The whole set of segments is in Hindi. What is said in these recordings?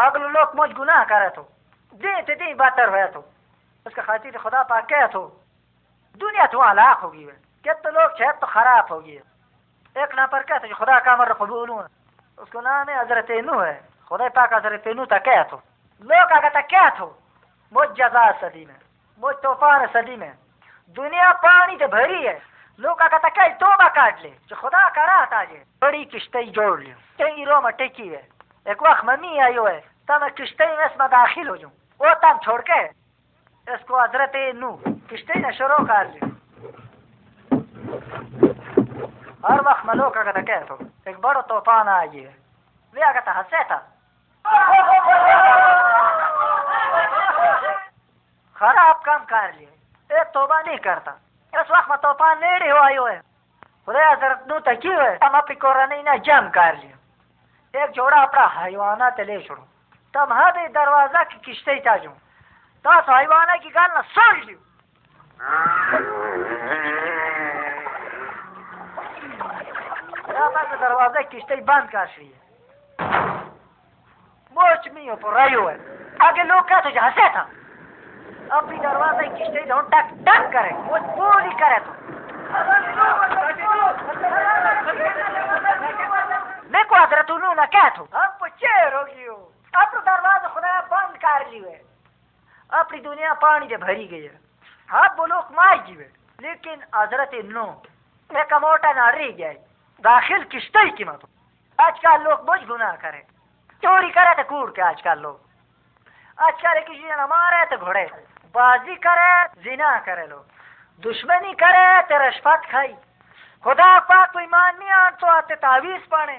अगले लोग मुझ गुनाह करे तो दे ते दे बदतर हुआ तो उसका खातिर खुदा पाक क्या तो दुनिया तो हलाक होगी वे कितने लोग शायद तो खराब होगी एक ना पर कहते खुदा का अमर कबूल उसको नाम है हज़रत नू है। खुदा पाक हज़रत नू था क्या तो लोग अगर तक क्या तो मुझ जजा सदी में मुझ तूफ़ान सदी में। दुनिया पानी से भरी है। लोग अगर तक तोबा काट ले, जो खुदा करा था जे बड़ी किश्ती जोड़ लियो। कई रो में टेकी है। एक वक्त मम्मी आयो है तब मैं किश्ती में इसमें दाखिल हो जाऊँ वो तब छोड़ के इसको हज़रत नू। किश्ती ने शुरू कर लियो हर वक्त मैं लोग अगर कह तो एक बड़ा तूफ़ान आ गया वे अगर हंसे था। खराब काम कर लिए। एक तोबा नहीं करता। इस वक्त में तूफ़ान नेड़े हो आयो है। खुदा हज़रत नू तकी है हम अपनी कोरानी ना जम कर लियो एक जोड़ा अपना हैवाना ले छोड़ो। तब भी दरवाज़ा की किश्ते चाजू तो हैवाना की गाल ना सुन लियो दरवाज़ा किश्ते बंद कर ली मोच मियो पर आयो है आगे लोग क्या तुझे हंसे था अपनी दरवाज़ा किश्ते जो टक टक करे वो पूरी करे तो देखो हज़रत उन्होंने ना क्या हो हो बंद कर लियो अपनी दुनिया पानी से भरी गई है हाँ वो लोग मार जीवे लेकिन हज़रत नो एक मोटा ना रह गया दाखिल किश्ते की मत आजकल लोग बुझ गुनाह करे चोरी करे तो कूड़ के आजकल लोग आजकल किसी ने मारे तो घोड़े बाजी करे जिना करे लोग दुश्मनी करे तो रशफत खाई खुदा पाक कोई मान नहीं तो आते तावीज पाने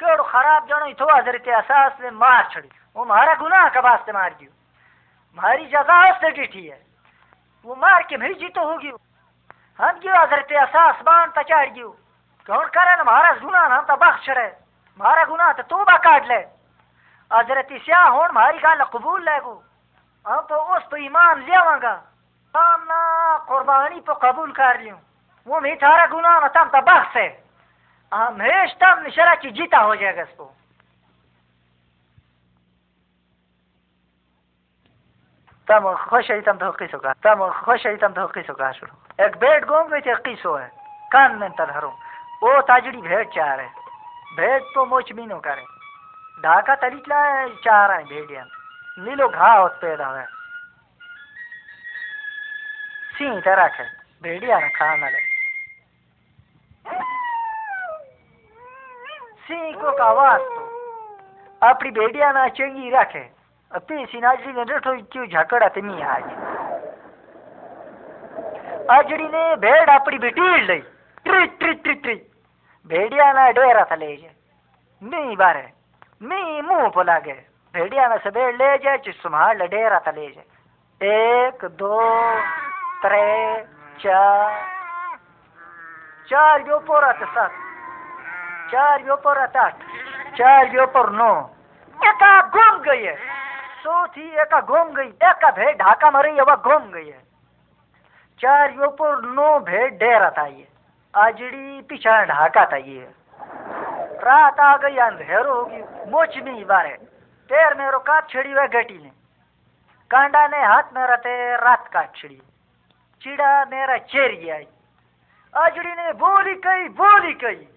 केड़ो खराब जनो तो हज़रत असास में मार छड़ी. वो मारा गुनाह का वास्ते मार दियो हमारी जजा उससे डिठी है वो मार के भी जीतो होगी हम क्यों हज़रत असास बाण तचाड़ गियो कौन करे ना, महाराज गुनाह हम तो बख्श रहे. मारा गुनाह तो तोबा काट ले हज़रत स्याह होन हमारी गाल कबूल लेगो हम तो उस तो ईमान लियावांगा. सामना कुर्बानी तो कबूल कर लियो. वो भी थारा गुनाह ना तम तो बख्श है हमेश तम निशरा की जीता हो जाएगा इसको। तम खुश है तम तो किसो का तम खुश है तम तो किसो का शुरू एक बेड गोम गई थी किसो है। कान में तलहरो वो ताजड़ी भेड़ चार है भेड़ तो मोच मीनो करे ढाका तरीकला चार है भेड़िया नीलो घा होत पैदा है। सी तरह है। भेड़िया ना खाना ले सी को का आवाज़ तो अपनी भेड़िया ना चंगी रखे अपनी सिनाजरी ने रठो क्यों झकड़ा तमी आज आजड़ी ने भेड़ अपनी बिटीड़ ली ट्री ट्री ट्री ट्री भेड़िया ना डेरा था ले जाए। मी बारे, मी मुँह पर लागे। भेड़िया ना सबेड़ ले जाए, चुस संभाल डेरा था ले जाए। एक, दो, त्रे, चार। चार यो पोरा सात। चार यो पर आठ चार यो पर नौ। एका घूम गई है चौथी एका घूम गई, एका भेड़ ढाका मरी वह घूम गई है चार यो पर नौ भेड़ डेरा था ये आजड़ी पीछा ढाका था ये रात आ गई, अंधेरो होगी मोच नहीं बारे। पैर में काट छिड़ी हुआ गटी ने। कांडा ने हाथ में रहते रात काट छिड़ी। चिड़ा मेरा चेरी आई। आजड़ी ने बोली कही बोली कही।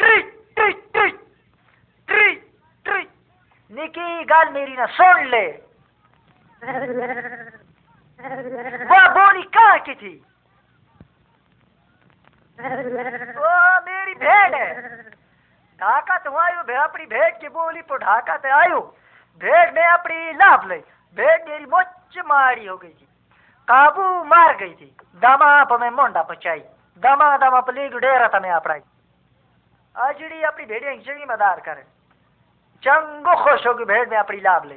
ट्री ट्री ट्री ट्री ट्री निकी, गाल मेरी ना सुन ले। वह बोली कहाँ की थी? वो मेरी भेड़ है। ढाका तो आयो भे अपनी भेड़ की बोली पर ढाका तो आयो। भेड़ में अपनी लाभ ले भेड़ मेरी मोच मारी हो गई थी। काबू मार गई थी। दमा मैं मोंडा पचाई दमा दमा पर लीग डेरा था मैं अपना अजड़ी अपनी भेड़िया खिचड़ी मदार करे। चंगो खुश होगी भेड़ में अपनी लाभ ले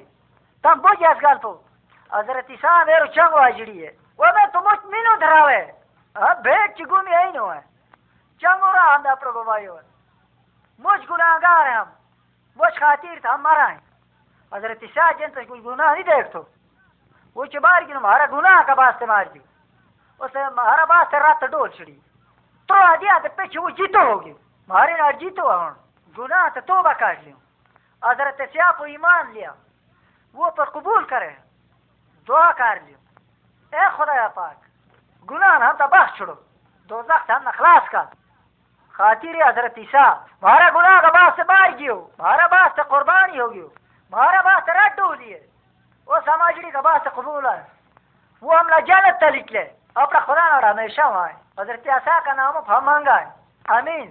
तम बोझ इस गाल तो हज़रत ईसा मेरो चंग वाजड़ी है, वो मैं तो मुझ मीनू धरावे। हाँ भेंट चिगुमी है नो है। चंगो रहा हम प्रभु भाइयों मुझ गुनाहगार हैं हम। मुझ खातिर था मरा है। हज़रत ईसा जन तक कोई गुनाह नहीं देख तो वो चबार की हमारा गुनाह का वास्ते मार दी उसे हमारा वास्ते रात डोल छिड़ी। तो आ दिया तो पीछे वो जीतो होगी मारे ना जीतो हूँ गुनाह तो तोबा काट लियो हजरत स्या को ईमान लिया वो पर कबूल करे दुआ कर लियो ए खुदा पाक गुनाह हम तो बस छोड़ो दो तक हम खलास कर खातिर हजरत ईसा मारा गुनाह का बात से मार गियो मारा बात से कुर्बानी हो गयो मारा बात से रद्द हो लिए वो समाजड़ी का बात से कबूल है वो हमला जन्नत तलिक ले अपना खुदा ना हमेशा वहाँ है हजरत ईसा का नाम हम मांगा है आमीन